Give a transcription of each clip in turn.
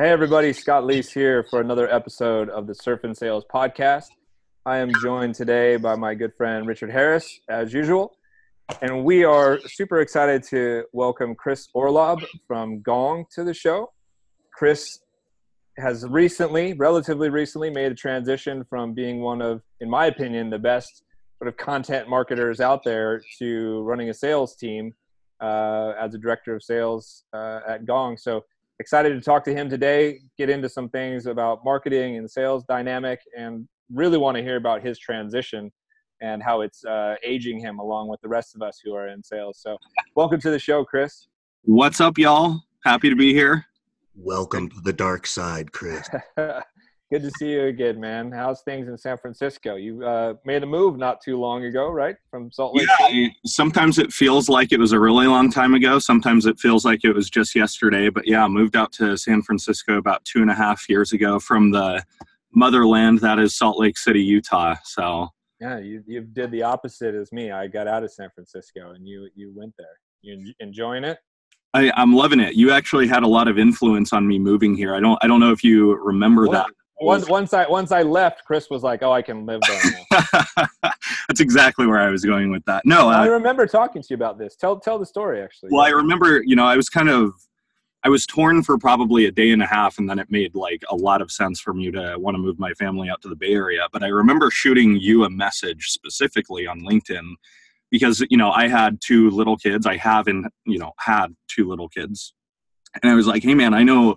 Hey, everybody, Scott Leese here for another episode of the Surf and Sales Podcast. I am joined today by my good friend Richard Harris, as usual. And we are super excited to welcome Chris Orlob from Gong to the show. Chris has recently, relatively recently, made a transition from being one of, in my opinion, the best sort of content marketers out there to running a sales team uh, as a director of sales uh, at Gong. So excited to talk to him today, get into some things about marketing and sales dynamic, and really want to hear about his transition and how it's uh, aging him along with the rest of us who are in sales. So, welcome to the show, Chris. What's up, y'all? Happy to be here. Welcome to the dark side, Chris. Good to see you again, man. How's things in San Francisco? You uh, made a move not too long ago, right, from Salt Lake? Yeah. City? Sometimes it feels like it was a really long time ago. Sometimes it feels like it was just yesterday. But yeah, moved out to San Francisco about two and a half years ago from the motherland that is Salt Lake City, Utah. So yeah, you you did the opposite as me. I got out of San Francisco, and you you went there. You enjoying it? I, I'm loving it. You actually had a lot of influence on me moving here. I don't I don't know if you remember What? that. Once once I once I left, Chris was like, "Oh, I can live there." Now. That's exactly where I was going with that. No, I remember talking to you about this. Tell tell the story actually. well, I remember, you know, I was kind of, I was torn for probably a day and a half, and then it made like a lot of sense for me to want to move my family out to the Bay Area. But I remember shooting you a message specifically on LinkedIn because, you know, I had two little kids. I haven't, you know, had two little kids. And I was like, hey, man, I know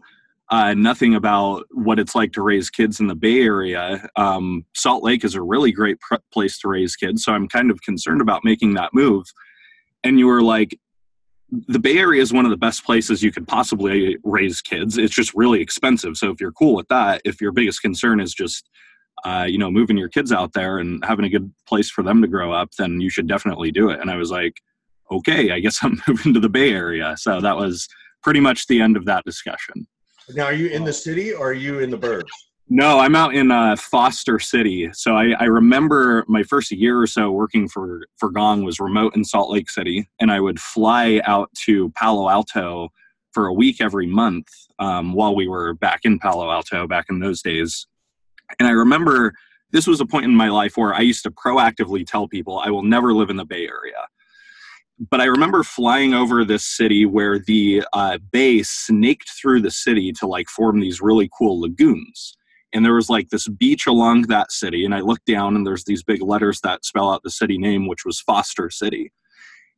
uh, nothing about what it's like to raise kids in the Bay Area. Um, Salt Lake is a really great pr- place to raise kids, so I'm kind of concerned about making that move. And you were like, the Bay Area is one of the best places you could possibly raise kids. It's just really expensive. So if you're cool with that, if your biggest concern is just uh, you know moving your kids out there and having a good place for them to grow up, then you should definitely do it. And I was like, okay, I guess I'm moving to the Bay Area. So that was pretty much the end of that discussion. Now, are you in the city or are you in the burbs? No, I'm out in uh, Foster City. So I, I remember my first year or so working for for Gong was remote in Salt Lake City, and I would fly out to Palo Alto for a week every month um, while we were back in Palo Alto back in those days. And I remember this was a point in my life where I used to proactively tell people I will never live in the Bay Area. But I remember flying over this city where the uh, bay snaked through the city to like form these really cool lagoons. And there was like this beach along that city and i looked down and there's these big letters that spell out the city name which was foster city.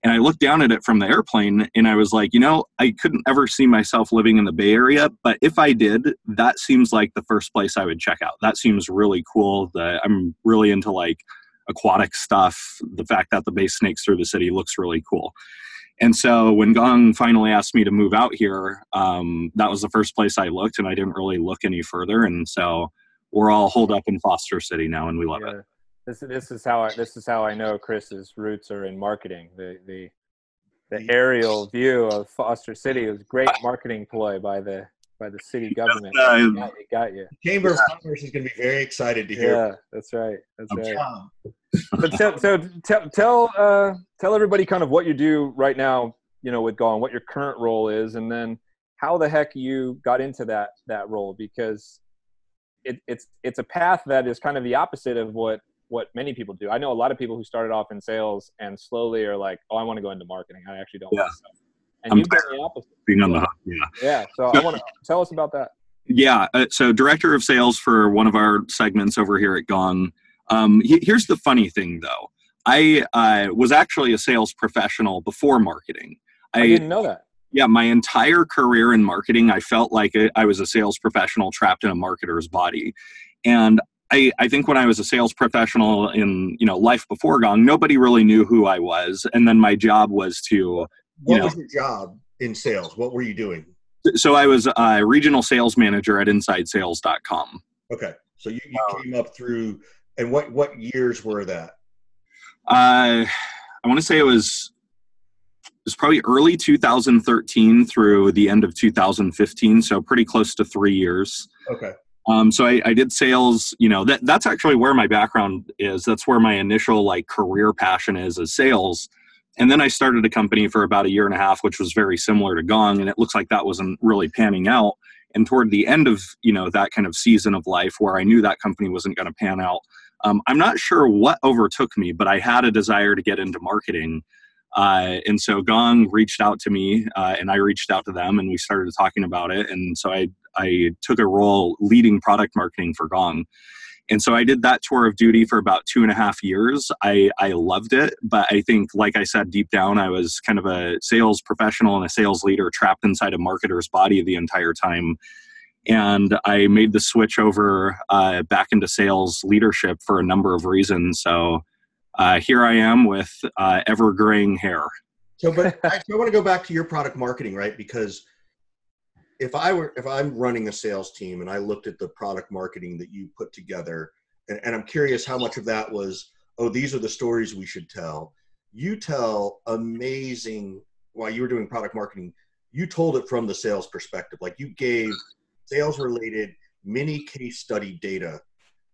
And i looked down at it from the airplane and i was like you know i couldn't ever see myself living in the bay area but if i did that seems like the first place i would check out. That seems really cool that i'm really into like aquatic stuff the fact that the bay snakes through the city looks really cool and so when Gong finally asked me to move out here, um, that was the first place I looked, and I didn't really look any further. And so we're all holed up in Foster City now, and we love Yeah. it. This this is how I this is how I know Chris's roots are in marketing. The the the aerial view of Foster City was great marketing ploy by the by the city government. Uh, It got, it got you. Chamber of Commerce is going to be very excited to hear. Yeah, that's right. That's I'm right. Tom. But tell, so tell tell uh, tell everybody kind of what you do right now. You know, with Gong, what your current role is, and then how the heck you got into that that role because it, it's it's a path that is kind of the opposite of what what many people do. I know a lot of people who started off in sales and slowly are like, oh, I want to go into marketing. I actually don't. Yeah. Want to sell. And I'm you've the opposite. Being on the hook, yeah. Yeah. So I want to tell us about that. Yeah. Uh, so, director of sales for one of our segments over here at Gong. Um, he- here's the funny thing, though. I uh, was actually a sales professional before marketing. I, didn't know that. yeah my entire career in marketing i felt like I- i was a sales professional trapped in a marketer's body and I, I think when i was a sales professional in you know life before gong nobody really knew who i was and then my job was to What know. was your job in sales? What were you doing? so i was a regional sales manager at insidesales.com Okay, so you, you came up through, and what what years were that? uh, i want to say it was it was probably early 2013 through the end of 2015 so pretty close to three years Okay, Um, so I, I did sales. You know, that that's actually where my background is. That's where my initial like career passion is, is sales. And then I started a company for about a year and a half, which was very similar to Gong, and it looks like that wasn't really panning out. And toward the end of you know that kind of season of life where I knew that company wasn't going to pan out, um, I'm not sure what overtook me, but I had a desire to get into marketing. Uh, and so Gong reached out to me, uh, and I reached out to them, and we started talking about it. And so I I took a role leading product marketing for Gong. And so I did that tour of duty for about two and a half years. I, I loved it, but I think, like I said, deep down, I was kind of a sales professional and a sales leader trapped inside a marketer's body the entire time. And I made the switch over uh, back into sales leadership for a number of reasons. So uh, here I am with uh, ever graying hair. So, but I, I want to go back to your product marketing, right? Because if I were if I'm running a sales team and I looked at the product marketing that you put together, and, and I'm curious how much of that was, oh, these are the stories we should tell. You tell amazing while you were doing product marketing, you told it from the sales perspective. Like you gave sales related mini case study data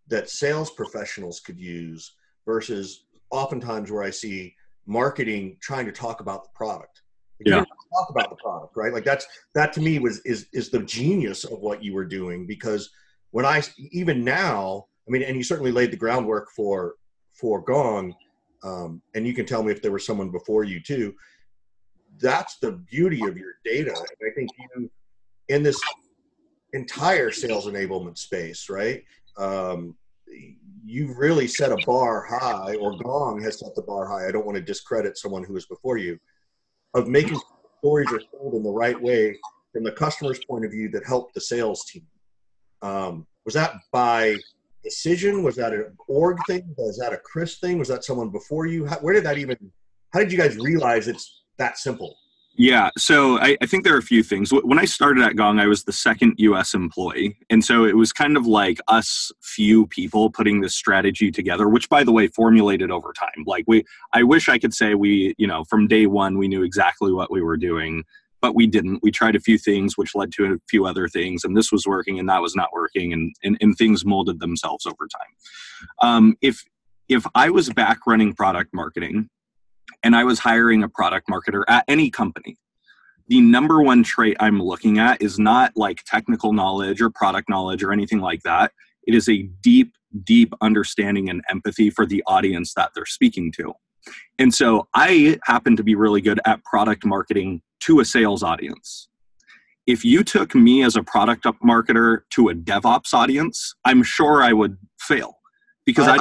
that sales professionals could use versus oftentimes where I see marketing trying to talk about the product. You yeah. talk about the product, right? Like that's that to me was is is the genius of what you were doing because when I even now, I mean, and you certainly laid the groundwork for for Gong, um, and you can tell me if there was someone before you too. That's the beauty of your data, and I think you in this entire sales enablement space, right? Um, you've really set a bar high, or Gong has set the bar high. I don't want to discredit someone who was before you of making stories are told in the right way from the customer's point of view that helped the sales team. Um, was that by decision? Was that an org thing? Was that a Chris thing? Was that someone before you? How, where did that even? How did you guys realize it's that simple? Yeah, so I, I, think there are a few things. When I started at Gong, I was the second US employee. And so it was kind of like us few people putting this strategy together, which by the way, formulated over time. Like we I wish I could say we, you know, from day one we knew exactly what we were doing, but we didn't. We tried a few things which led to a few other things, and this was working and that was not working, and and, and things molded themselves over time. Um, if if I was back running product marketing and I was hiring a product marketer at any company, the number one trait I'm looking at is not like technical knowledge or product knowledge or anything like that. It is a deep, deep understanding and empathy for the audience that they're speaking to. And so I happen to be really good at product marketing to a sales audience. If you took me as a product marketer to a DevOps audience, I'm sure I would fail because I,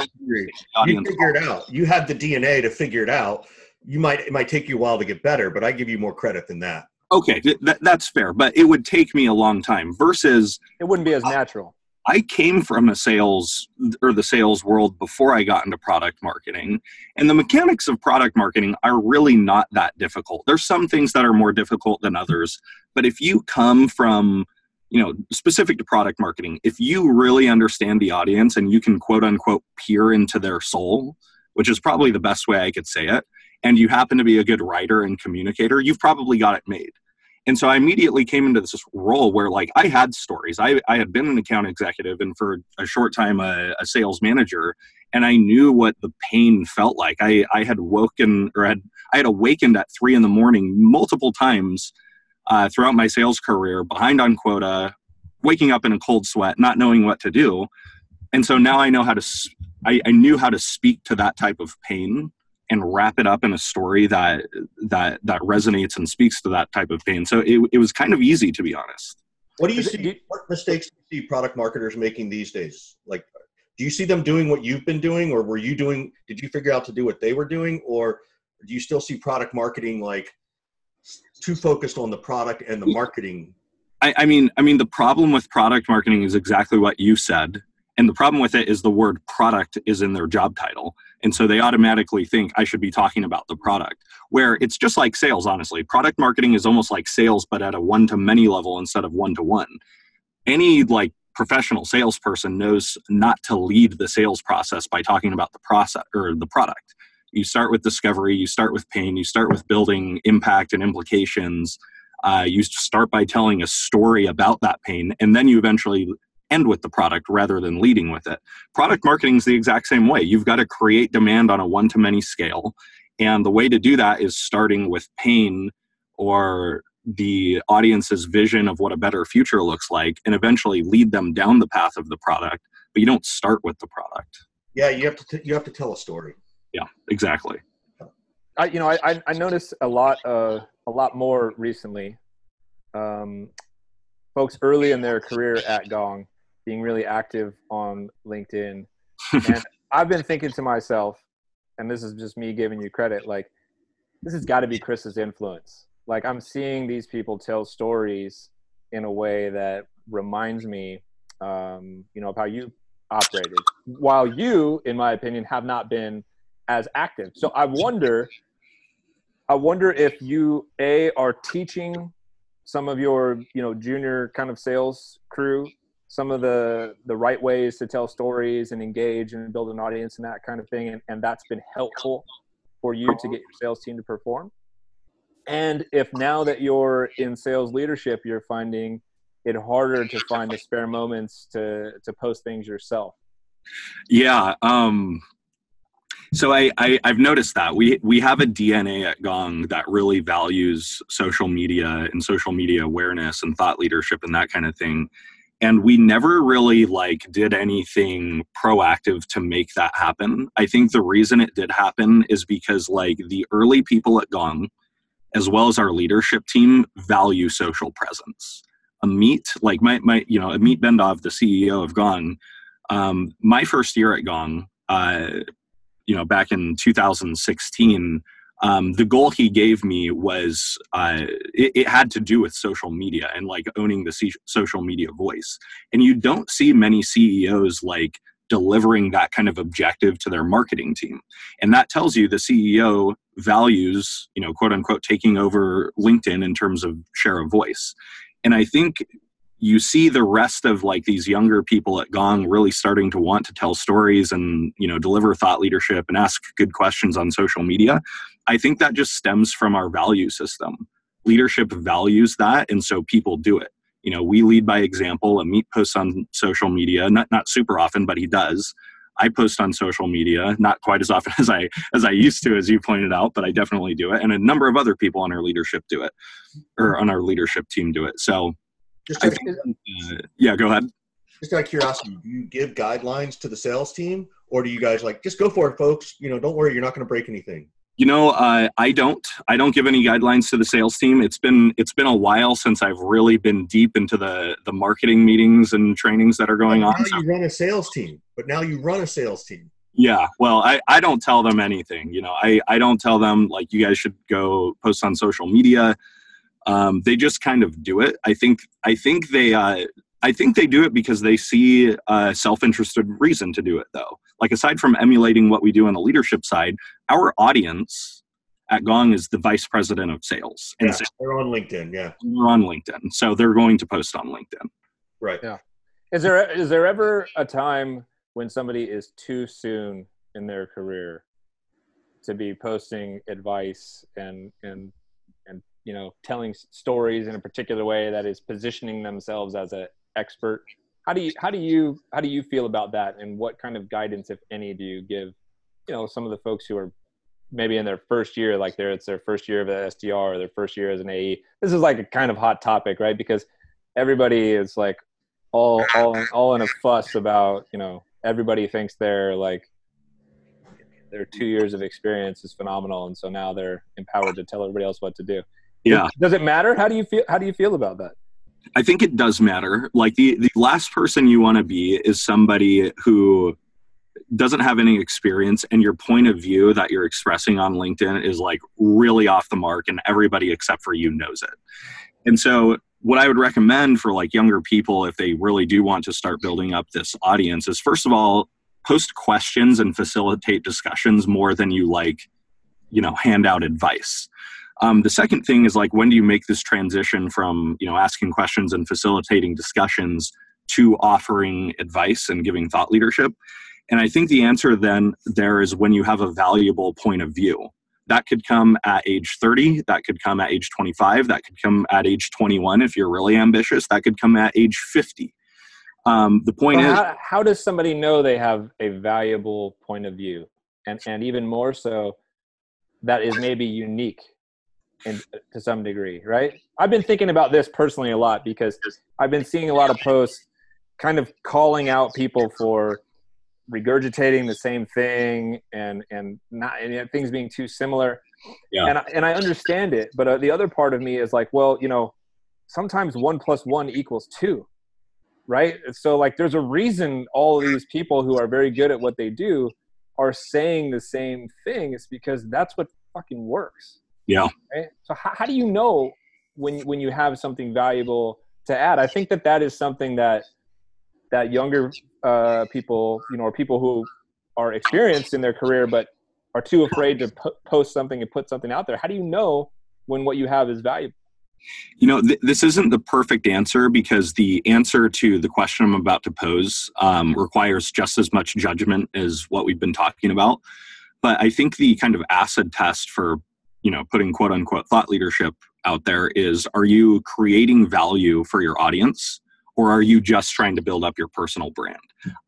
I you figured out. You had the DNA to figure it out you might it might take you a while to get better, but I give you more credit than that. Okay, th- that's fair, but it would take me a long time versus it wouldn't be as natural. I came from a sales or the sales world before I got into product marketing. And the mechanics of product marketing are really not that difficult. There's some things that are more difficult than others. But if you come from, you know, specific to product marketing, if you really understand the audience and you can quote unquote peer into their soul, which is probably the best way I could say it, and you happen to be a good writer and communicator, you've probably got it made. And so I immediately came into this role where like I had stories. I, I had been an account executive and for a short time a, a sales manager and I knew what the pain felt like. I, I had woken or had I had awakened at three in the morning multiple times uh, throughout my sales career, behind on quota, waking up in a cold sweat, not knowing what to do. And so now I know how to. I, I knew how to speak to that type of pain and wrap it up in a story that that that resonates and speaks to that type of pain. So it, it was kind of easy to be honest. What do you see? What mistakes do you see product marketers making these days? Like, do you see them doing what you've been doing, or were you doing? Did you figure out to do what they were doing, or do you still see product marketing like too focused on the product and the marketing? I, I mean, I mean, the problem with product marketing is exactly what you said and the problem with it is the word product is in their job title. And so they automatically think I should be talking about the product, where it's just like sales, honestly. Product marketing is almost like sales, but at a one to many level instead of one to one. Any like professional salesperson knows not to lead the sales process by talking about the process or the product. You start with discovery, you start with pain, you start with building impact and implications. Uh, you start by telling a story about that pain, and then you eventually end with the product rather than leading with it. Product marketing is the exact same way. You've got to create demand on a one to many scale. And the way to do that is starting with pain or the audience's vision of what a better future looks like and eventually lead them down the path of the product but you don't start with the product yeah you have to t- you have to tell a story yeah exactly I, you know, I, I noticed a lot, uh, a lot more recently. Um, folks early in their career at Gong being really active on LinkedIn, and I've been thinking to myself, and this is just me giving you credit, like this has got to be Chris's influence. Like I'm seeing these people tell stories in a way that reminds me, um, you know, of how you operated, while you, in my opinion, have not been as active. So I wonder, I wonder if you a are teaching some of your you know junior kind of sales crew some of the the right ways to tell stories and engage and build an audience and that kind of thing. And, and that's been helpful for you to get your sales team to perform. And if now that you're in sales leadership you're finding it harder to find the spare moments to to post things yourself. Yeah um so I, I have noticed that. We we have a DNA at Gong that really values social media and social media awareness and thought leadership and that kind of thing. And we never really like did anything proactive to make that happen. I think the reason it did happen is because like the early people at Gong, as well as our leadership team, value social presence. Amit, like my my you know Amit Bendov, the CEO of Gong, um, my first year at Gong. Uh, you know back in 2016 um, the goal he gave me was uh, it, it, had to do with social media and like owning the social media voice. And you don't see many ceos like delivering that kind of objective to their marketing team. And that tells you the ceo values you know quote unquote taking over linkedin in terms of share of voice. And i think you see the rest of like these younger people at gong really starting to want to tell stories and you know deliver thought leadership and ask good questions on social media i think that just stems from our value system leadership values that and so people do it you know we lead by example Amit posts on social media not not super often but he does i post on social media not quite as often as i as i used to as you pointed out but i definitely do it and a number of other people on our leadership do it or on our leadership team do it so just think, uh, yeah, go ahead. Just out of curiosity, do you give guidelines to the sales team, or do you guys like just go for it, folks? You know, don't worry, you're not going to break anything. You know, uh, I don't. I don't give any guidelines to the sales team. It's been it's been a while since I've really been deep into the the marketing meetings and trainings that are going on. Now you run a sales team, but now you run a sales team. Yeah, well, I, I don't tell them anything. You know, I, I don't tell them like you guys should go post on social media um, they just kind of do it. I think I think they uh, I think they do it because they see a self-interested reason to do it though. Like aside from emulating what we do on the leadership side, our audience at Gong is the vice president of sales. And yeah, they're on LinkedIn. Yeah, they're on LinkedIn, so they're going to post on LinkedIn. Right. Yeah. Is there is there ever a time when somebody is too soon in their career to be posting advice and and and you know telling stories in a particular way that is positioning themselves as an expert how do you how do you how do you feel about that and what kind of guidance if any do you give you know some of the folks who are maybe in their first year like they're it's their first year of the sdr or their first year as an ae this is like a kind of hot topic right because everybody is like all all all in a fuss about you know everybody thinks they're like their two years of experience is phenomenal and so now they're empowered to tell everybody else what to do yeah. Does it matter? How do you feel? How do you feel about that? I think it does matter. Like the, the last person you want to be is somebody who doesn't have any experience and your point of view that you're expressing on LinkedIn is like really off the mark and everybody except for you knows it. And so what I would recommend for like younger people if they really do want to start building up this audience is first of all post questions and facilitate discussions more than you like you know hand out advice um, the second thing is like when do you make this transition from you know asking questions and facilitating discussions to offering advice and giving thought leadership? And I think the answer then there is when you have a valuable point of view. That could come at age 30, that could come at age 25, that could come at age 21 if you're really ambitious, that could come at age 50. Um, the point well, is how, how does somebody know they have a valuable point of view? And, and even more so, that is maybe unique and to some degree, right? I've been thinking about this personally a lot because I've been seeing a lot of posts kind of calling out people for regurgitating the same thing and and not and things being too similar. Yeah. And I, and I understand it, but uh, the other part of me is like, well, you know, sometimes one plus one equals two, right? So like, there's a reason all these people who are very good at what they do are saying the same thing. It's because that's what fucking works. Yeah. Right? So how, how do you know when when you have something valuable to add? I think that that is something that that younger uh, people, you know, or people who are experienced in their career but are too afraid to p- post something and put something out there. How do you know when what you have is valuable? You know, th- this isn't the perfect answer because the answer to the question I'm about to pose um, requires just as much judgment as what we've been talking about. But I think the kind of acid test for, you know, putting quote unquote thought leadership out there is are you creating value for your audience? or are you just trying to build up your personal brand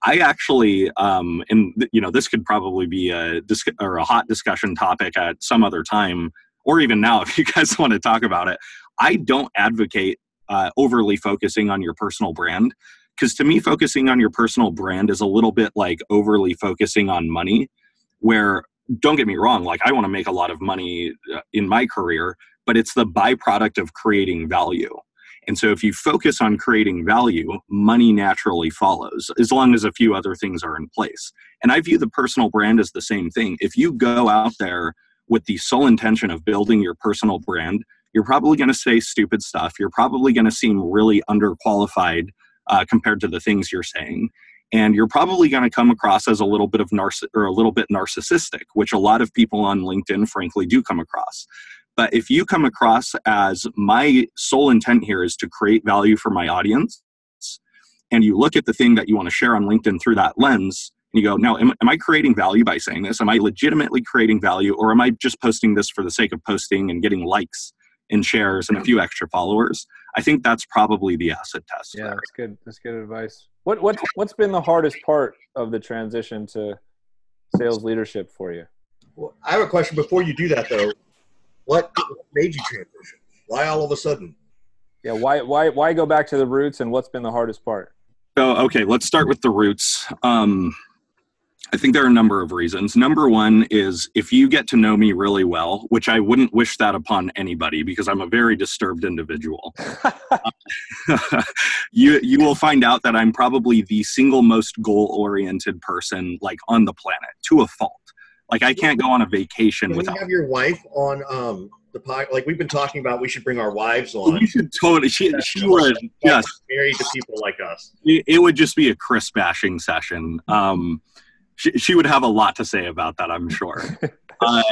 i actually um, and you know this could probably be a or a hot discussion topic at some other time or even now if you guys want to talk about it i don't advocate uh, overly focusing on your personal brand because to me focusing on your personal brand is a little bit like overly focusing on money where don't get me wrong like i want to make a lot of money uh, in my career but it's the byproduct of creating value and so if you focus on creating value, money naturally follows, as long as a few other things are in place. And I view the personal brand as the same thing. If you go out there with the sole intention of building your personal brand, you're probably going to say stupid stuff. You're probably going to seem really underqualified uh, compared to the things you're saying. And you're probably going to come across as a little bit of narciss or a little bit narcissistic, which a lot of people on LinkedIn, frankly, do come across. But if you come across as my sole intent here is to create value for my audience, and you look at the thing that you want to share on LinkedIn through that lens, and you go, now, am, am I creating value by saying this? Am I legitimately creating value, or am I just posting this for the sake of posting and getting likes and shares and a few extra followers? I think that's probably the acid test. Yeah, there. that's good. That's good advice. What what what's been the hardest part of the transition to sales leadership for you? Well, I have a question before you do that though. What made you transition? Why all of a sudden? Yeah, why why why go back to the roots and what's been the hardest part? So okay, let's start with the roots. Um, I think there are a number of reasons. Number one is if you get to know me really well, which I wouldn't wish that upon anybody because I'm a very disturbed individual. you you will find out that I'm probably the single most goal oriented person like on the planet to a fault. Like I can't go on a vacation Can without. have your wife on um the pod. Like we've been talking about, we should bring our wives on. You should totally. She she would yes. Married to people like us. It, it would just be a Chris bashing session. Um, she she would have a lot to say about that. I'm sure. uh,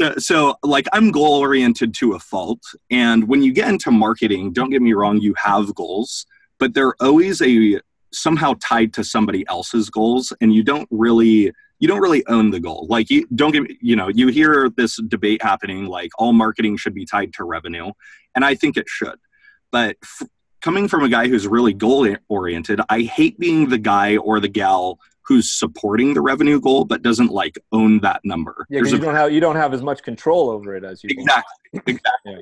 so, so like I'm goal oriented to a fault, and when you get into marketing, don't get me wrong, you have goals, but they're always a somehow tied to somebody else's goals, and you don't really you don't really own the goal. Like you don't get you know you hear this debate happening like all marketing should be tied to revenue, and I think it should. But f- coming from a guy who's really goal oriented, I hate being the guy or the gal who's supporting the revenue goal but doesn't like own that number. Yeah, you a, don't have you don't have as much control over it as you exactly exactly. Yeah.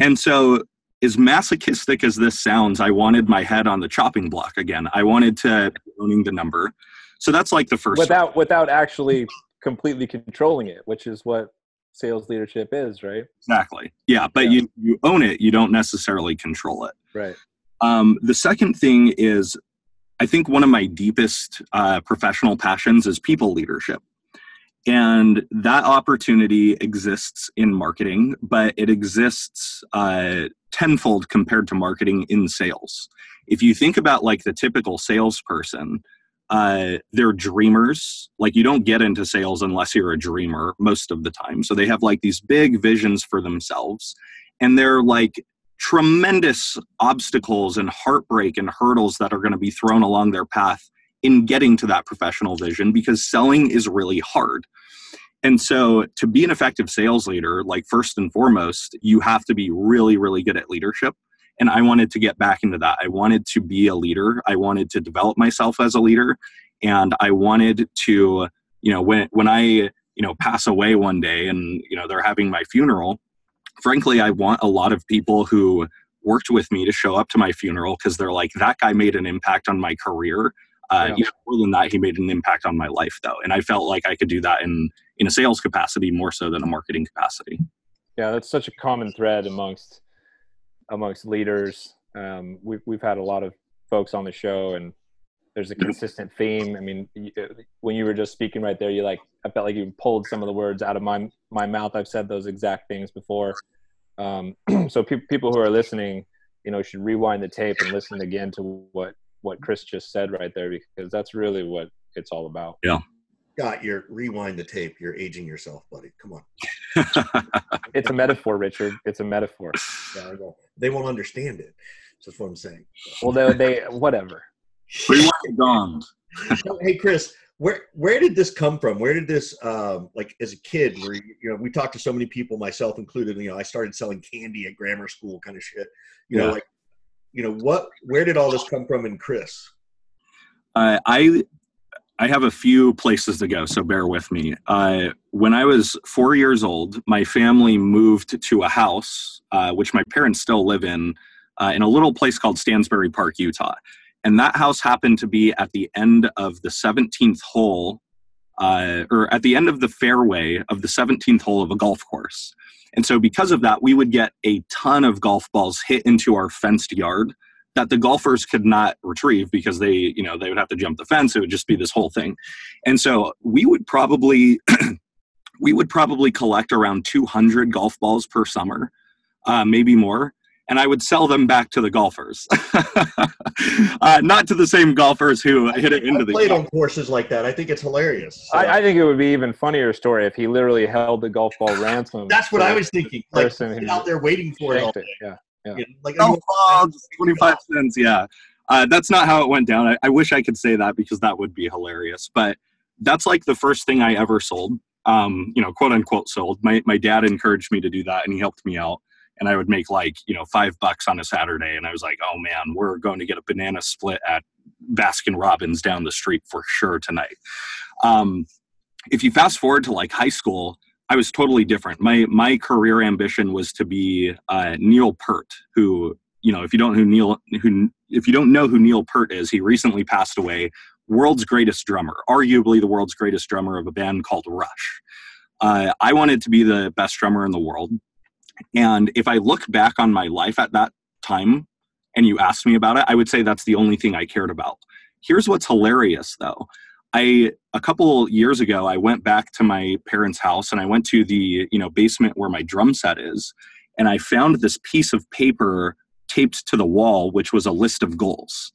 And so as masochistic as this sounds, I wanted my head on the chopping block again. I wanted to owning the number. So that's like the first without one. without actually completely controlling it, which is what sales leadership is, right? Exactly. Yeah, but yeah. you you own it. You don't necessarily control it. Right. Um, the second thing is, I think one of my deepest uh, professional passions is people leadership. And that opportunity exists in marketing, but it exists uh, tenfold compared to marketing in sales. If you think about like the typical salesperson, uh, they're dreamers. Like you don't get into sales unless you're a dreamer most of the time. So they have like these big visions for themselves, and they're like tremendous obstacles and heartbreak and hurdles that are going to be thrown along their path in getting to that professional vision because selling is really hard. And so, to be an effective sales leader, like first and foremost, you have to be really, really good at leadership. And i wanted to get back into that. I wanted to be a leader. I wanted to develop myself as a leader. And i wanted to you know when when i you know pass away one day and you know they're having my funeral frankly, I want a lot of people who worked with me to show up to my funeral because they're like, that guy made an impact on my career. Uh, yeah. more than that, he made an impact on my life, though, and I felt like I could do that in in a sales capacity more so than a marketing capacity. Yeah, that's such a common thread amongst amongst leaders. Um, we've we've had a lot of folks on the show, and there's a consistent theme. I mean, uh, when you were just speaking right there, you like I felt like you pulled some of the words out of my my mouth. I've said those exact things before. Um, so pe- people who are listening, you know, should rewind the tape and listen again to what what Chris just said right there because that's really what it's all about. Yeah. Scott, you're rewind the tape. You're aging yourself, buddy. Come on. it's a metaphor, Richard. It's a metaphor. Yeah, they won't understand it. That's what I'm saying. Well, they, they whatever. Rewind hey, Chris, where where did this come from? Where did this um, like as a kid? Where you know we talked to so many people, myself included. You know, I started selling candy at grammar school, kind of shit. You yeah. know, like you know what? Where did all this come from in Chris? Uh, I I have a few places to go, so bear with me. Uh, when I was four years old, my family moved to a house, uh, which my parents still live in, uh, in a little place called Stansbury Park, Utah. And that house happened to be at the end of the 17th hole, uh, or at the end of the fairway of the 17th hole of a golf course. And so, because of that, we would get a ton of golf balls hit into our fenced yard that the golfers could not retrieve because they, you know, they would have to jump the fence. It would just be this whole thing. And so, we would probably, we would probably collect around 200 golf balls per summer, uh, maybe more and I would sell them back to the golfers, uh, not to the same golfers who I hit it into I the. Played golf. on courses like that. I think it's hilarious. So. I, I, think it would be even funnier story if he literally held the golf ball ransom. That's what I was thinking. Like out there waiting for it. it. Yeah, yeah. like twenty-five cents. Yeah, uh, that's not how it went down. I, I wish I could say that because that would be hilarious. But that's like the first thing I ever sold. Um, you know, quote unquote sold. My my dad encouraged me to do that, and he helped me out and I would make like, you know, five bucks on a Saturday. And I was like, oh man, we're going to get a banana split at Baskin Robbins down the street for sure tonight. Um, if you fast forward to like high school, I was totally different. My my career ambition was to be uh, Neil Peart, who you know if you don't who Neil who if you don't know who Neil Peart is, he recently passed away. World's greatest drummer, arguably the world's greatest drummer of a band called Rush. Uh, I wanted to be the best drummer in the world. And if I look back on my life at that time and you asked me about it, I would say that's the only thing I cared about. Here's what's hilarious though. I a couple years ago I went back to my parents' house and I went to the, you know, basement where my drum set is and I found this piece of paper taped to the wall which was a list of goals.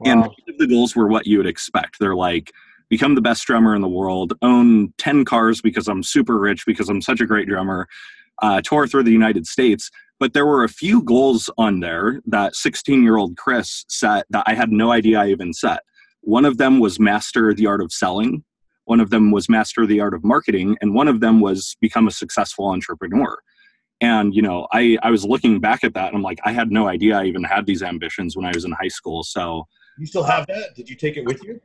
Wow. And the goals were what you would expect. They're like become the best drummer in the world, own 10 cars because I'm super rich because I'm such a great drummer, uh, tour through the United States. But there were a few goals on there that 16 year old Chris set that I had no idea I even set. One of them was master the art of selling, one of them was master the art of marketing, and one of them was become a successful entrepreneur. And you know, I I was looking back at that and I'm like, I had no idea I even had these ambitions when I was in high school. So you still have that? Did you take it with you?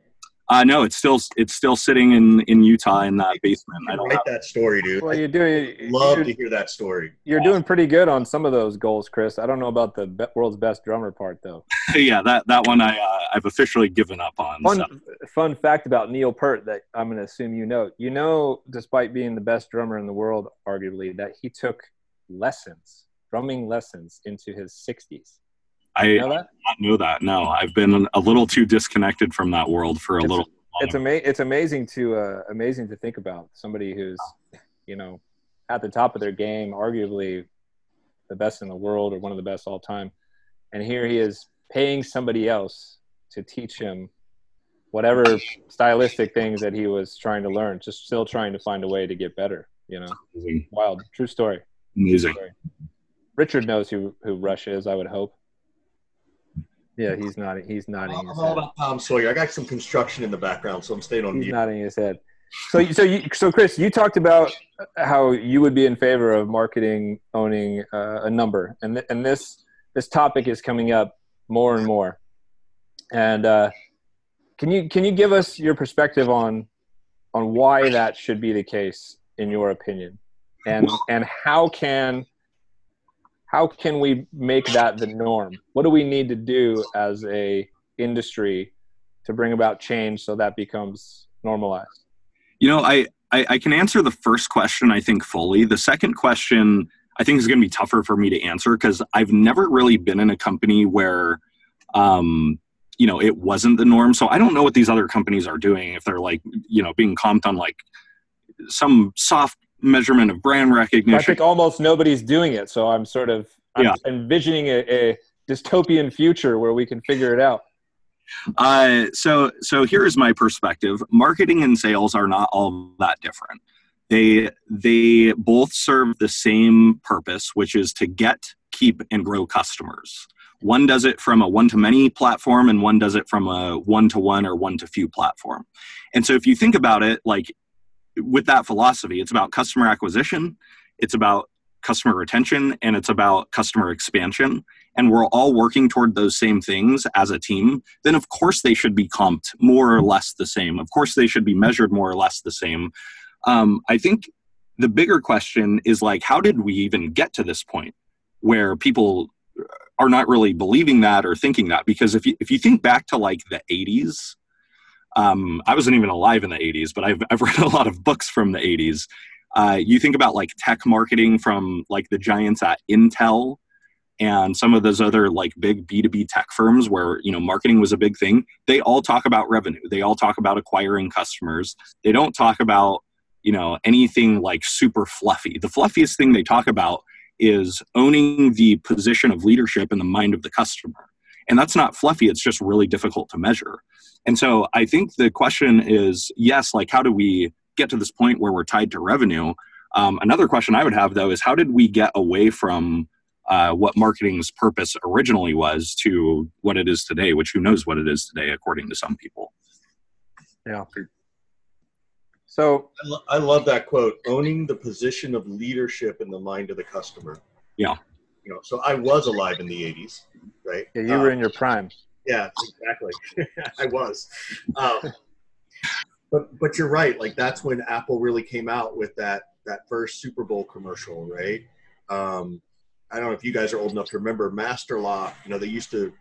Uh, no, it's still it's still sitting in in Utah in that basement. I don't write that story, dude. Well, you're doing. Love to hear that story. You're awesome. doing pretty good on some of those goals, Chris. I don't know about the be- world's best drummer part, though. yeah, that that one I uh, I've officially given up on. Fun so. fun fact about Neil Peart that I'm going to assume you know. You know, despite being the best drummer in the world, arguably, that he took lessons, drumming lessons, into his 60s. I you know that? not know that. No, I've been a little too disconnected from that world for a it's, little. It's ama- It's amazing to uh, amazing to think about somebody who's, you know, at the top of their game, arguably the best in the world or one of the best all time, and here he is paying somebody else to teach him whatever stylistic things that he was trying to learn, just still trying to find a way to get better. You know, Amazing. wild, true story. Amazing. True story. Richard knows who who Rush is. I would hope. Yeah, he's nodding. He's nodding. I'm all about Tom Sawyer. I got some construction in the background, so I'm staying on he's mute. nodding his head. So, so you, so Chris, you talked about how you would be in favor of marketing owning uh, a number, and th- and this this topic is coming up more and more. And uh, can you can you give us your perspective on on why that should be the case in your opinion, and and how can how can we make that the norm? What do we need to do as a industry to bring about change so that becomes normalized? You know, I, I, I can answer the first question, I think, fully. The second question, I think, is going to be tougher for me to answer because I've never really been in a company where, um, you know, it wasn't the norm. So I don't know what these other companies are doing if they're like, you know, being comped on like some soft measurement of brand recognition. I think almost nobody's doing it. So I'm sort of I'm yeah. envisioning a, a dystopian future where we can figure it out. Uh, so so here's my perspective. Marketing and sales are not all that different. They they both serve the same purpose, which is to get, keep, and grow customers. One does it from a one to many platform, and one does it from a one to one or one to few platform. And so if you think about it, like with that philosophy, it's about customer acquisition, it's about customer retention, and it's about customer expansion and we're all working toward those same things as a team, then of course they should be comped more or less the same. Of course they should be measured more or less the same. Um, I think the bigger question is like, how did we even get to this point where people are not really believing that or thinking that? Because if you, if you think back to like the 80s, um, I wasn't even alive in the 80s, but I've, I've read a lot of books from the 80s. Uh, you think about like tech marketing from like the giants at Intel and some of those other like big b2b tech firms where you know marketing was a big thing. They all talk about revenue. They all talk about acquiring customers. They don't talk about you know anything like super fluffy. The fluffiest thing they talk about is owning the position of leadership in the mind of the customer and that's not fluffy it's just really difficult to measure and so i think the question is yes like how do we get to this point where we're tied to revenue um, another question i would have though is how did we get away from uh, what marketing's purpose originally was to what it is today, which who knows what it is today, according to some people. Yeah. So I, lo- I love that quote owning the position of leadership in the mind of the customer. Yeah. You know, so I was alive in the 80s, right? Yeah, you were in your prime. Yeah, exactly. I was. Um, but but you're right. Like that's when Apple really came out with that that first Super Bowl commercial, right? Um, I don't know if you guys are old enough to remember Master Lock. You know, they used to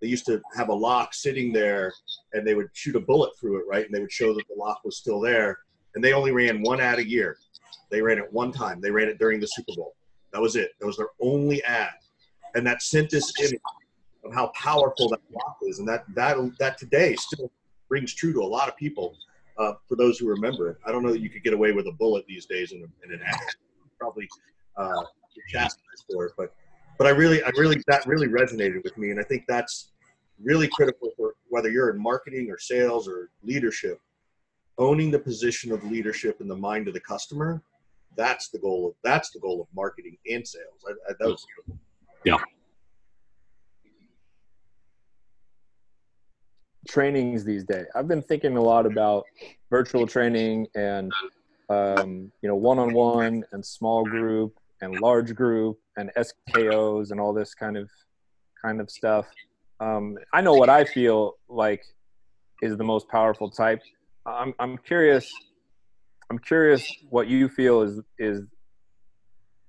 they used to have a lock sitting there, and they would shoot a bullet through it, right? And they would show that the lock was still there. And they only ran one ad a year. They ran it one time. They ran it during the Super Bowl. That was it. That was their only ad, and that sent this image of how powerful that block is, and that that that today still rings true to a lot of people. Uh, for those who remember it, I don't know that you could get away with a bullet these days in, in an ad. Probably uh, chastised for it. But but I really I really that really resonated with me, and I think that's really critical for whether you're in marketing or sales or leadership. Owning the position of leadership in the mind of the customer, that's the goal of that's the goal of marketing and sales. I, I, that was beautiful. Yeah. trainings these days. I've been thinking a lot about virtual training and um, you know one-on-one and small group and large group and SKOs and all this kind of kind of stuff. Um, I know what I feel like is the most powerful type. I'm I'm curious. I'm curious what you feel is is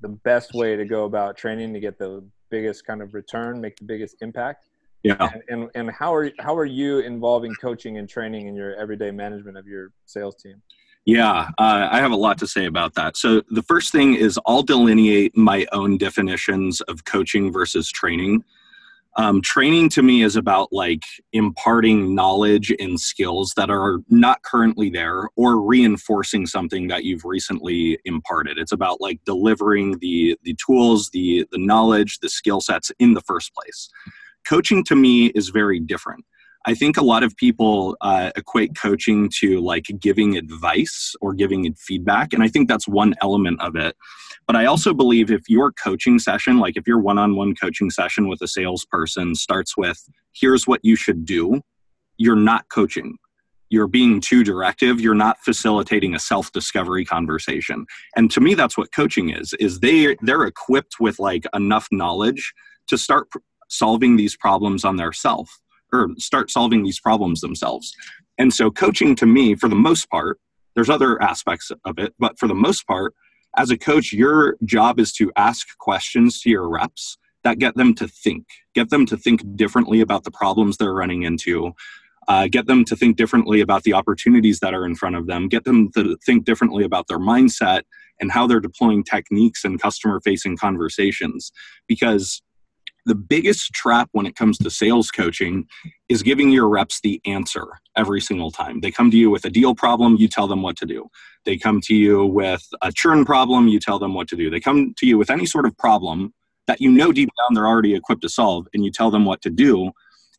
the best way to go about training to get the biggest kind of return, make the biggest impact. Yeah. And, and, and how are how are you involving coaching and training in your everyday management of your sales team? Yeah, uh, I have a lot to say about that. So, the first thing is I'll delineate my own definitions of coaching versus training. Um, training to me is about like imparting knowledge and skills that are not currently there or reinforcing something that you've recently imparted. It's about like delivering the the tools, the the knowledge, the skill sets in the first place. Coaching to me is very different. I think a lot of people uh, equate coaching to like giving advice or giving feedback. And I think that's one element of it. But I also believe if your coaching session, like if your one on one coaching session with a salesperson starts with, here's what you should do, you're not coaching. You're being too directive. You're not facilitating a self-discovery conversation. And to me, that's what coaching is, is they, they're equipped with like enough knowledge to start solving these problems on their self or start solving these problems themselves. And so, coaching to me, for the most part, there's other aspects of it, but for the most part, as a coach, your job is to ask questions to your reps that get them to think, get them to think differently about the problems they're running into, uh, get them to think differently about the opportunities that are in front of them, get them to think differently about their mindset and how they're deploying techniques and customer facing conversations. Because the biggest trap when it comes to sales coaching is giving your reps the answer every single time. They come to you with a deal problem, you tell them what to do. They come to you with a churn problem, you tell them what to do. They come to you with any sort of problem that you know deep down they're already equipped to solve and you tell them what to do.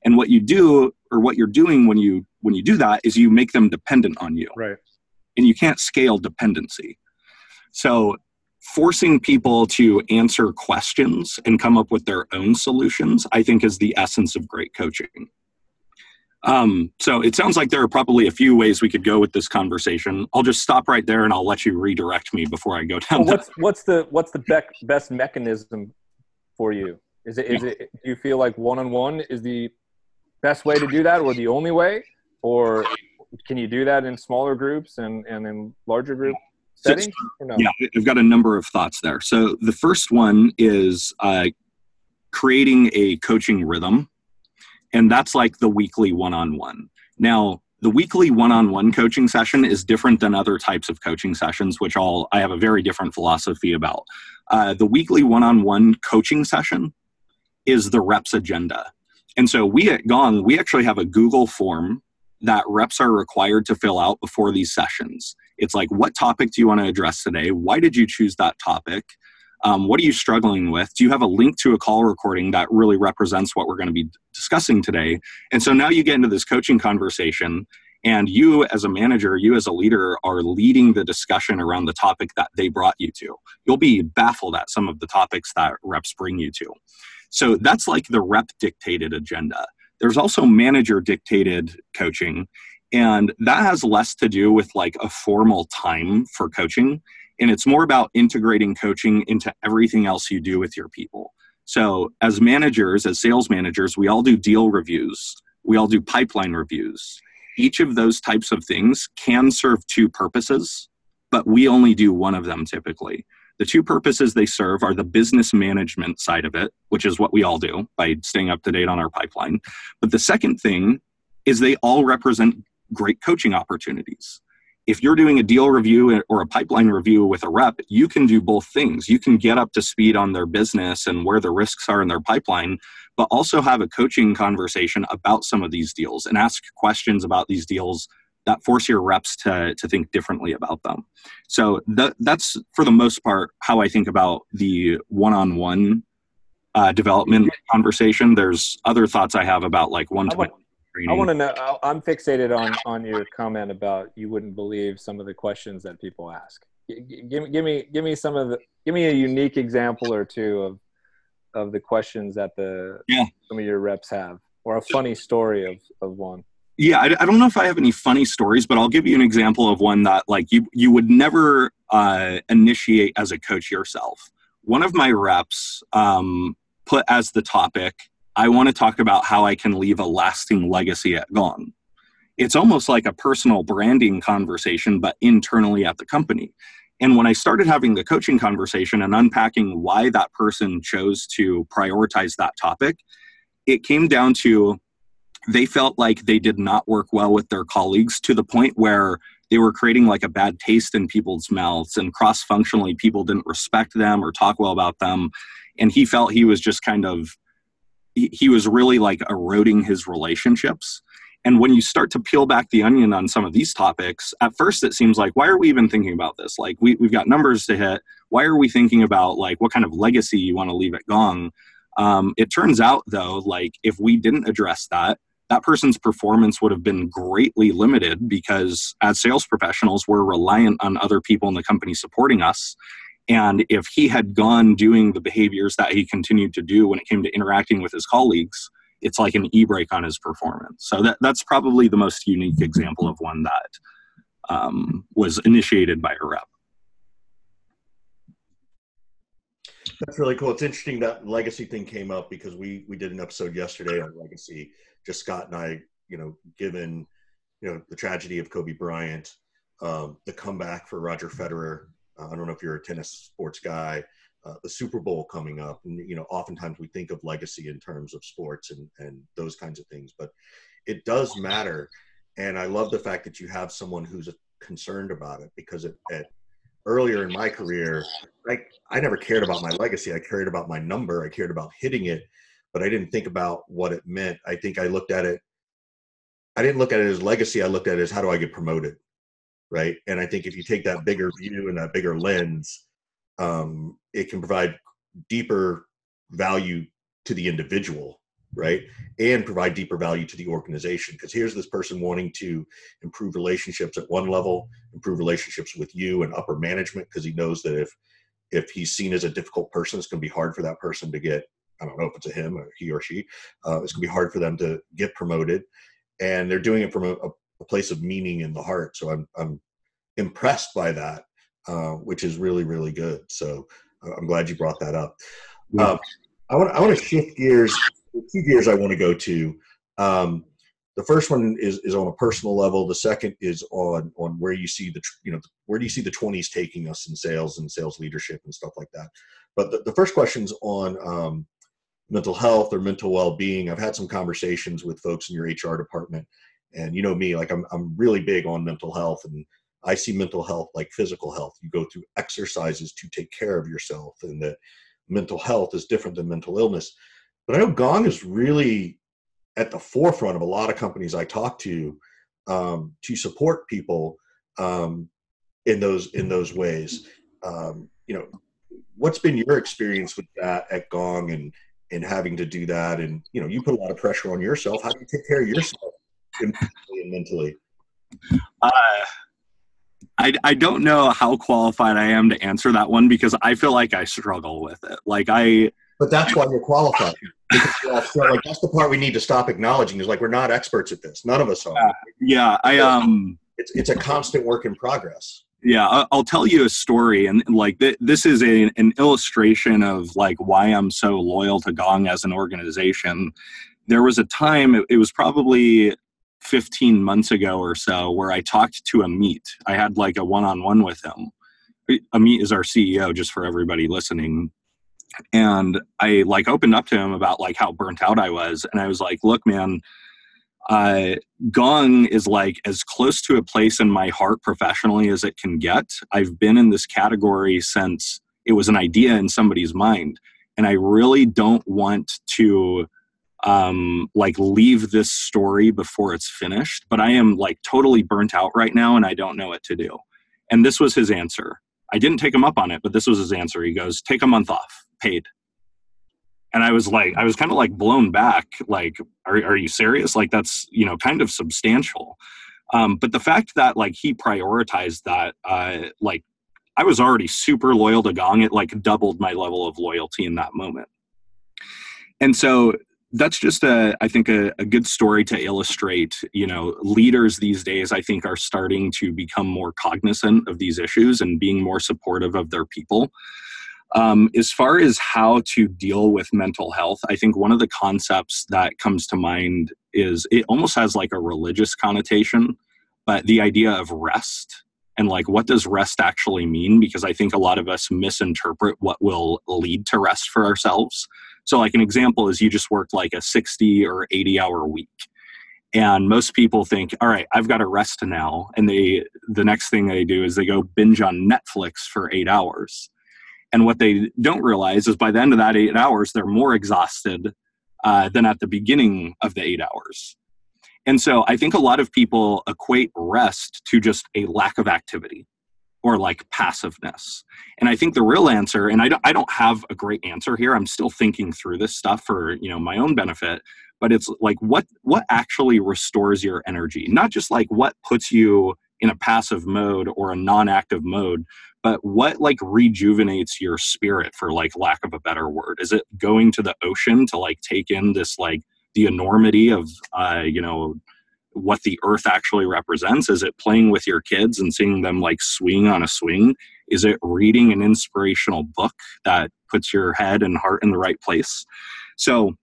And what you do or what you're doing when you when you do that is you make them dependent on you. Right. And you can't scale dependency. So forcing people to answer questions and come up with their own solutions, I think, is the essence of great coaching. Um, so it sounds like there are probably a few ways we could go with this conversation. I'll just stop right there and I'll let you redirect me before I go down. Well, what's what's the what's the best mechanism for you? Is it is it do you feel like one on one is the best way to do that or the only way? Or can you do that in smaller groups and, and in larger groups? Setting? No? Yeah, I've got a number of thoughts there. So the first one is uh, creating a coaching rhythm, and that's like the weekly one-on-one. Now, the weekly one-on-one coaching session is different than other types of coaching sessions, which all I have a very different philosophy about. Uh, the weekly one-on-one coaching session is the reps agenda. And so we at Gong, we actually have a Google form that reps are required to fill out before these sessions. It's like, what topic do you want to address today? Why did you choose that topic? Um, what are you struggling with? Do you have a link to a call recording that really represents what we're going to be discussing today? And so now you get into this coaching conversation, and you as a manager, you as a leader, are leading the discussion around the topic that they brought you to. You'll be baffled at some of the topics that reps bring you to. So that's like the rep dictated agenda. There's also manager dictated coaching, and that has less to do with like a formal time for coaching. And it's more about integrating coaching into everything else you do with your people. So, as managers, as sales managers, we all do deal reviews, we all do pipeline reviews. Each of those types of things can serve two purposes, but we only do one of them typically. The two purposes they serve are the business management side of it, which is what we all do by staying up to date on our pipeline. But the second thing is they all represent great coaching opportunities. If you're doing a deal review or a pipeline review with a rep, you can do both things. You can get up to speed on their business and where the risks are in their pipeline, but also have a coaching conversation about some of these deals and ask questions about these deals that force your reps to, to think differently about them. So that, that's for the most part how I think about the one-on-one uh, development conversation. There's other thoughts I have about like one to I want to know. I'm fixated on on your comment about you wouldn't believe some of the questions that people ask. Give me, give me, give me some of the. Give me a unique example or two of of the questions that the yeah. some of your reps have, or a funny story of of one. Yeah, I, I don't know if I have any funny stories, but I'll give you an example of one that like you you would never uh, initiate as a coach yourself. One of my reps um, put as the topic I want to talk about how I can leave a lasting legacy at Gong. It's almost like a personal branding conversation, but internally at the company. And when I started having the coaching conversation and unpacking why that person chose to prioritize that topic, it came down to they felt like they did not work well with their colleagues to the point where they were creating like a bad taste in people's mouths and cross functionally people didn't respect them or talk well about them and he felt he was just kind of he, was really like eroding his relationships. And when you start to peel back the onion on some of these topics, at first it seems like, why are we even thinking about this? Like, we, we've got numbers to hit. Why are we thinking about like what kind of legacy you want to leave at Gong? Um, it turns out, though, like if we didn't address that, that person's performance would have been greatly limited because as sales professionals, we're reliant on other people in the company supporting us. And if he had gone doing the behaviors that he continued to do when it came to interacting with his colleagues, it's like an e-brake on his performance. So that, that's probably the most unique example of one that um, was initiated by a rep. That's really cool. It's interesting that legacy thing came up because we we did an episode yesterday on legacy. Just Scott and I, you know, given you know the tragedy of Kobe Bryant, um, the comeback for Roger Federer, uh, I don't know if you're a tennis sports guy, uh, the Super Bowl coming up, and you know, oftentimes we think of legacy in terms of sports and and those kinds of things, but it does matter. And I love the fact that you have someone who's concerned about it because it earlier in my career, I, I never cared about my legacy. I cared about my number. I cared about hitting it, but I didn't think about what it meant. I think I looked at it. I didn't look at it as legacy. I looked at it as how do I get promoted, right? And I think if you take that bigger view and that bigger lens, um, it can provide deeper value to the individual right? And provide deeper value to the organization. Because here's this person wanting to improve relationships at one level improve relationships with you and upper management because he knows that if if he's seen as a difficult person it's going to be hard for that person to get i don't know if it's a him or he or she uh, it's going to be hard for them to get promoted. And they're doing it from a, a place of meaning in the heart so i'm i'm impressed by that uh, which is really really good so uh, i'm glad you brought that up yeah. Um, I want I want to shift gears two gears I want to go to. Um, the first one is is on a personal level. The second is on on where you see the you know where do you see the twenties taking us in sales and sales leadership and stuff like that. But the, the first question's on um, mental health or mental well being. I've had some conversations with folks in your HR department, and you know me, like I'm I'm really big on mental health, and I see mental health like physical health. You go through exercises to take care of yourself, and that mental health is different than mental illness. But I know Gong is really at the forefront of a lot of companies I talk to um, to support people um, in those in those ways. Um, you know, what's been your experience with that at Gong and and having to do that? And you know, you put a lot of pressure on yourself. How do you take care of yourself and mentally? Uh, I, I don't know how qualified I am to answer that one because I feel like I struggle with it. Like I but that's why you're qualified. Because, like that's the part we need to stop acknowledging is like we're not experts at this. None of us are. Uh, yeah, I um. It's it's a constant work in progress. Yeah, I'll tell you a story, and like th- this is a, an illustration of like why I'm so loyal to Gong as an organization. There was a time, it was probably 15 months ago or so, where I talked to Amit. I had like a one-on-one with him. Amit is our CEO, just for everybody listening and i like opened up to him about like how burnt out i was and i was like look man uh, gong is like as close to a place in my heart professionally as it can get i've been in this category since it was an idea in somebody's mind and i really don't want to um like leave this story before it's finished but i am like totally burnt out right now and i don't know what to do. And this was his answer. I didn't take him up on it but this was his answer. He goes take a month off paid. And i was like i was kind of like blown back like are, are you serious? Like that's you know kind of substantial. Um, but the fact that like he prioritized that uh, like i was already super loyal to gong. It like doubled my level of loyalty in that moment. And so that's just a i think a, a good story to illustrate you know leaders these days i think are starting to become more cognizant of these issues and being more supportive of their people um, as far as how to deal with mental health, I think one of the concepts that comes to mind is it almost has like a religious connotation, but the idea of rest and like what does rest actually mean? Because I think a lot of us misinterpret what will lead to rest for ourselves. So, like, an example is you just worked like a 60 or 80 hour week. And most people think all right i've got to rest now. And they the next thing they do is they go binge on netflix for eight hours. And what they don't realize is by the end of that eight hours, they're more exhausted uh, than at the beginning of the eight hours. And so I think a lot of people equate rest to just a lack of activity or like passiveness. And I think the real answer, and I don't, I don't have a great answer here. I'm still thinking through this stuff for you know my own benefit. But it's like what what actually restores your energy, not just like what puts you in a passive mode or a non-active mode, but what like rejuvenates your spirit for like lack of a better word is it going to the ocean to like take in this like the enormity of uh you know what the earth actually represents. Is it playing with your kids and seeing them like swing on a swing? Is it reading an inspirational book that puts your head and heart in the right place? So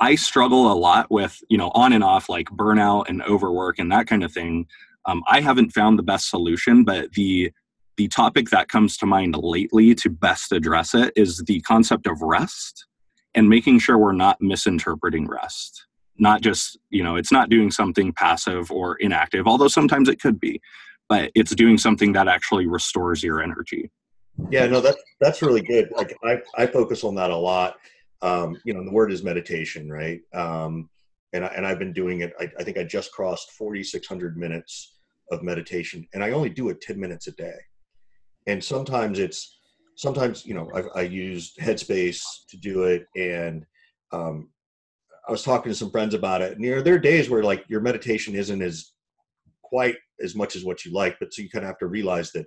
i struggle a lot with you know on and off like burnout and overwork and that kind of thing. Um, i haven't found the best solution but the the topic that comes to mind lately to best address it is the concept of rest and making sure we're not misinterpreting rest not just you know it's not doing something passive or inactive although sometimes it could be but it's doing something that actually restores your energy. Yeah no that that's really good. Like i, I focus on that a lot. Um, you know the word is meditation right? Um, and, I, and i've been doing it I, I think i just crossed 4600 minutes of meditation and i only do it 10 minutes a day. And sometimes it's sometimes you know I've, i used headspace to do it and um, i was talking to some friends about it and you know there are days where like your meditation isn't as quite as much as what you like but so you kind of have to realize that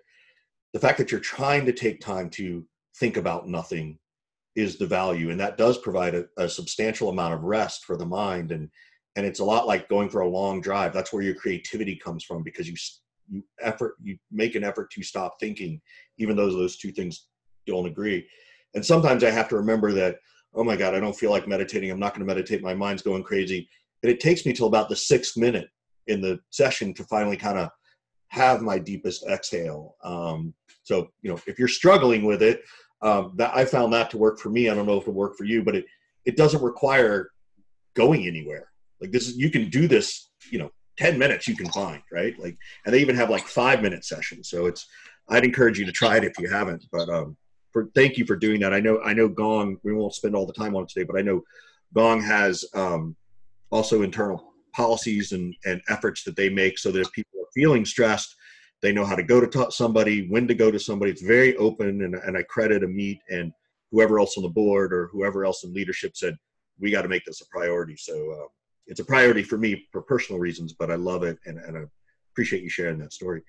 the fact that you're trying to take time to think about nothing is the value and that does provide a, a substantial amount of rest for the mind and and it's a lot like going for a long drive. That's where your creativity comes from because you you effort you make an effort to stop thinking even though those two things don't agree. And sometimes i have to remember that oh my god i don't feel like meditating. I'm not going to meditate. My mind's going crazy. And it takes me till about the sixth minute in the session to finally kind of have my deepest exhale. Um, so you know if you're struggling with it um, that i found that to work for me. I don't know if it worked for you but it it doesn't require going anywhere. Like this is you can do this you know 10 minutes you can find, right? Like, and they even have like five minute sessions. So it's, I'd encourage you to try it if you haven't, but, um, for, thank you for doing that. I know, I know Gong, we won't spend all the time on it today, but I know Gong has, um, also internal policies and, and efforts that they make so that if people are feeling stressed, they know how to go to t- somebody, when to go to somebody. It's very open, and, and I credit Amit and whoever else on the board or whoever else in leadership said we got to make this a priority. So uh, it's a priority for me for personal reasons, but I love it and, and I appreciate you sharing that story.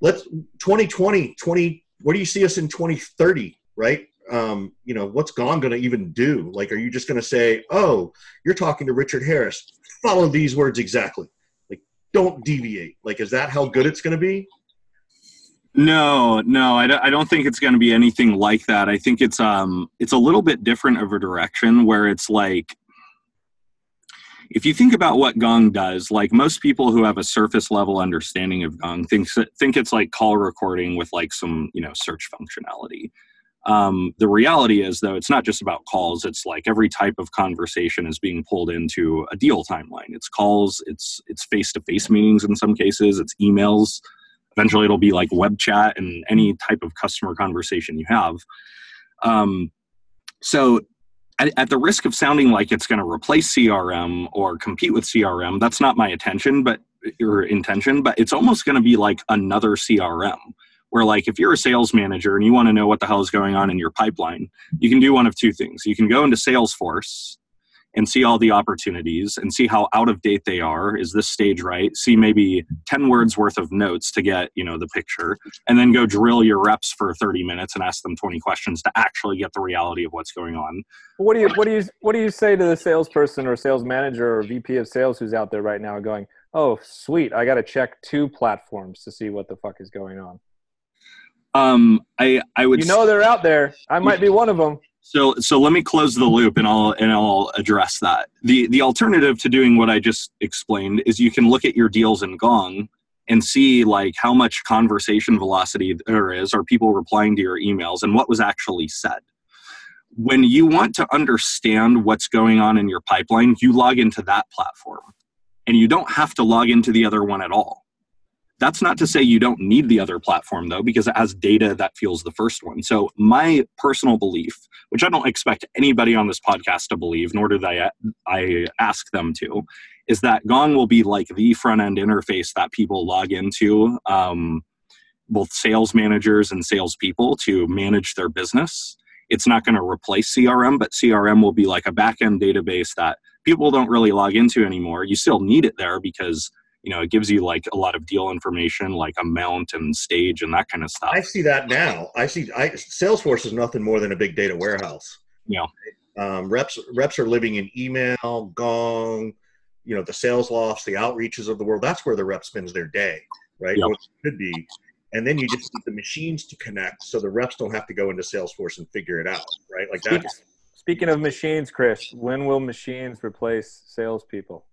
Let's 2020, 20, what do you see us in 2030, right? Um, you know, what's Gong going to even do? Like, are you just going to say, oh, you're talking to Richard Harris, follow these words exactly? Like, don't deviate. Like, is that how good it's going to be? No, no, I don't, I don't think it's going to be anything like that. I think it's um it's a little bit different of a direction where it's like if you think about what Gong does, like most people who have a surface level understanding of Gong think think it's like call recording with like some you know search functionality. Um, the reality is though it's not just about calls. It's like every type of conversation is being pulled into a deal timeline. It's calls it's it's face-to-face meetings in some cases it's emails. Eventually it'll be like web chat and any type of customer conversation you have. Um, so at, at the risk of sounding like it's going to replace CRM or compete with CRM, that's not my intention, but your intention, but it's almost going to be like another CRM where like if you're a sales manager and you want to know what the hell is going on in your pipeline, you can do one of two things. You can go into Salesforce and see all the opportunities and see how out of date they are is this stage right? See maybe 10 words worth of notes to get you know the picture and then go drill your reps for 30 minutes and ask them 20 questions to actually get the reality of what's going on. What do you what do you what do you say to the salesperson or sales manager or vp of sales who's out there right now going oh sweet i got to check two platforms to see what the fuck is going on. Um i i would you know they're out there. I might be one of them so so let me close the loop and I'll and I'll address that. The the alternative to doing what I just explained is you can look at your deals in Gong and see like how much conversation velocity there is or people replying to your emails and what was actually said. When you want to understand what's going on in your pipeline, you log into that platform. And you don't have to log into the other one at all. That's not to say you don't need the other platform though, because it has data that fuels the first one. So, my personal belief, which I don't expect anybody on this podcast to believe, nor do I, I ask them to, is that Gong will be like the front end interface that people log into, um, both sales managers and salespeople to manage their business. It's not going to replace CRM, but CRM will be like a back end database that people don't really log into anymore. You still need it there because you know it gives you like a lot of deal information like amount and stage and that kind of stuff. I see that now. I see I, salesforce is nothing more than a big data warehouse. Yeah. Um, reps reps are living in email gong you know the Salesloft the outreaches of the world. That's where the rep spends their day right? Yep. could be. And then you just need the machines to connect so the reps don't have to go into salesforce and figure it out right? Like that speaking of machines chris when will machines replace salespeople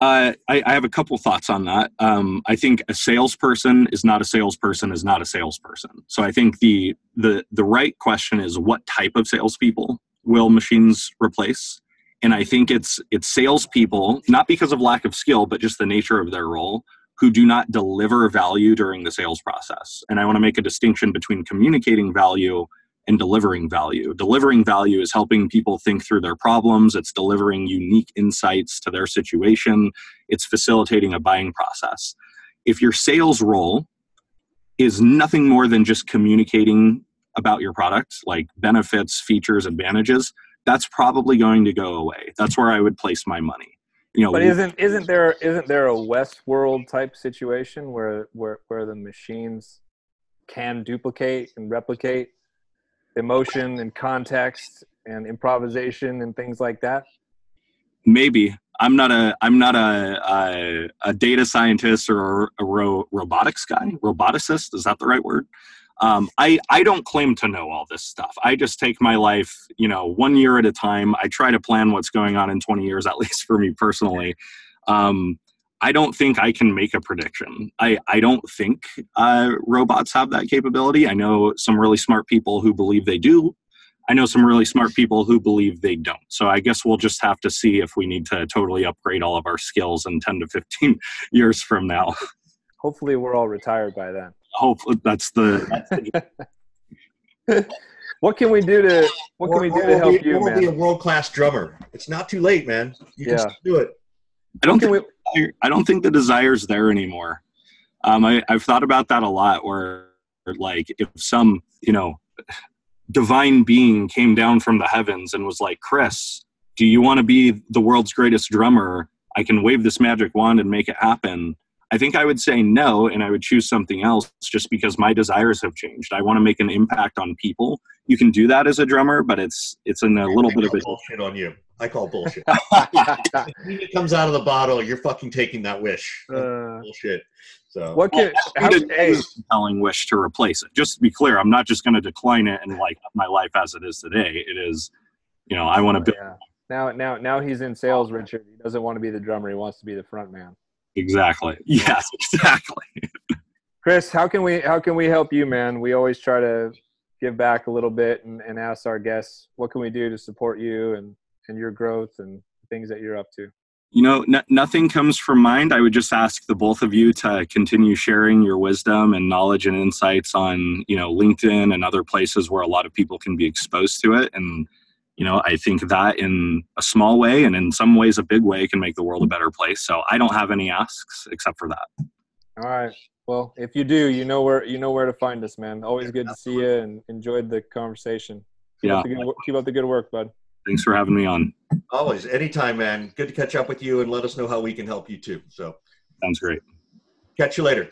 Uh, I, I, have a couple thoughts on that. Um, I think a salesperson is not a salesperson is not a salesperson. So I think the the the right question is what type of salespeople will machines replace? And I think it's it's salespeople not because of lack of skill, but just the nature of their role who do not deliver value during the sales process. And I want to make a distinction between communicating value and delivering value. Delivering value is helping people think through their problems, it's delivering unique insights to their situation, it's facilitating a buying process. If your sales role is nothing more than just communicating about your product, like benefits, features, advantages, that's probably going to go away. That's where I would place my money. You know, but isn't isn't there isn't there a Westworld type situation where where where the machines can duplicate and replicate emotion and context and improvisation and things like that? Maybe I'm not a I'm not a a, a data scientist or a ro- robotics guy, roboticist. Is that the right word? Um, I I don't claim to know all this stuff. I just take my life, you know, one year at a time. I try to plan what's going on in 20 years, at least for me personally. Um, I don't think I can make a prediction. I, I don't think uh, robots have that capability. I know some really smart people who believe they do. I know some really smart people who believe they don't. So I guess we'll just have to see if we need to totally upgrade all of our skills in 10 to 15 years from now. Hopefully, we're all retired by then. Hopefully, that's the. what can we do to What can we do to help be, you, man? be a world class drummer. It's not too late, man. You yeah. can do it. I don't think we, I don't think the desire's there anymore. Um, I, I've thought about that a lot. Where like if some you know divine being came down from the heavens and was like, Chris, do you want to be the world's greatest drummer? I can wave this magic wand and make it happen. I think I would say no, and I would choose something else just because my desires have changed. I want to make an impact on people. You can do that as a drummer, but it's it's in a little bit of a bullshit on you. I call bullshit. When it comes out of the bottle, you're fucking taking that wish. Uh, bullshit. So what can well, how, a compelling wish to replace it? Just to be clear, I'm not just going to decline it and like my life as it is today. It is, you know, I want to build. Yeah. Now, now, now he's in sales, Richard. He doesn't want to be the drummer. He wants to be the front man. Exactly. Yes, exactly. Chris, how can we how can we help you, man? We always try to give back a little bit and, and ask our guests what can we do to support you and, and your growth and things that you're up to. You know, n- nothing comes from mind. I would just ask the both of you to continue sharing your wisdom and knowledge and insights on, you know, LinkedIn and other places where a lot of people can be exposed to it. And you know i think that in a small way and in some ways a big way can make the world a better place. So i don't have any asks except for that. All right. Well if you do you know where you know where to find us man. Always good to see you and enjoyed the conversation. Keep yeah. up good, keep up the good work bud thanks for having me on. Always. Anytime man. Good to catch up with you and let us know how we can help you too. So sounds great. Catch you later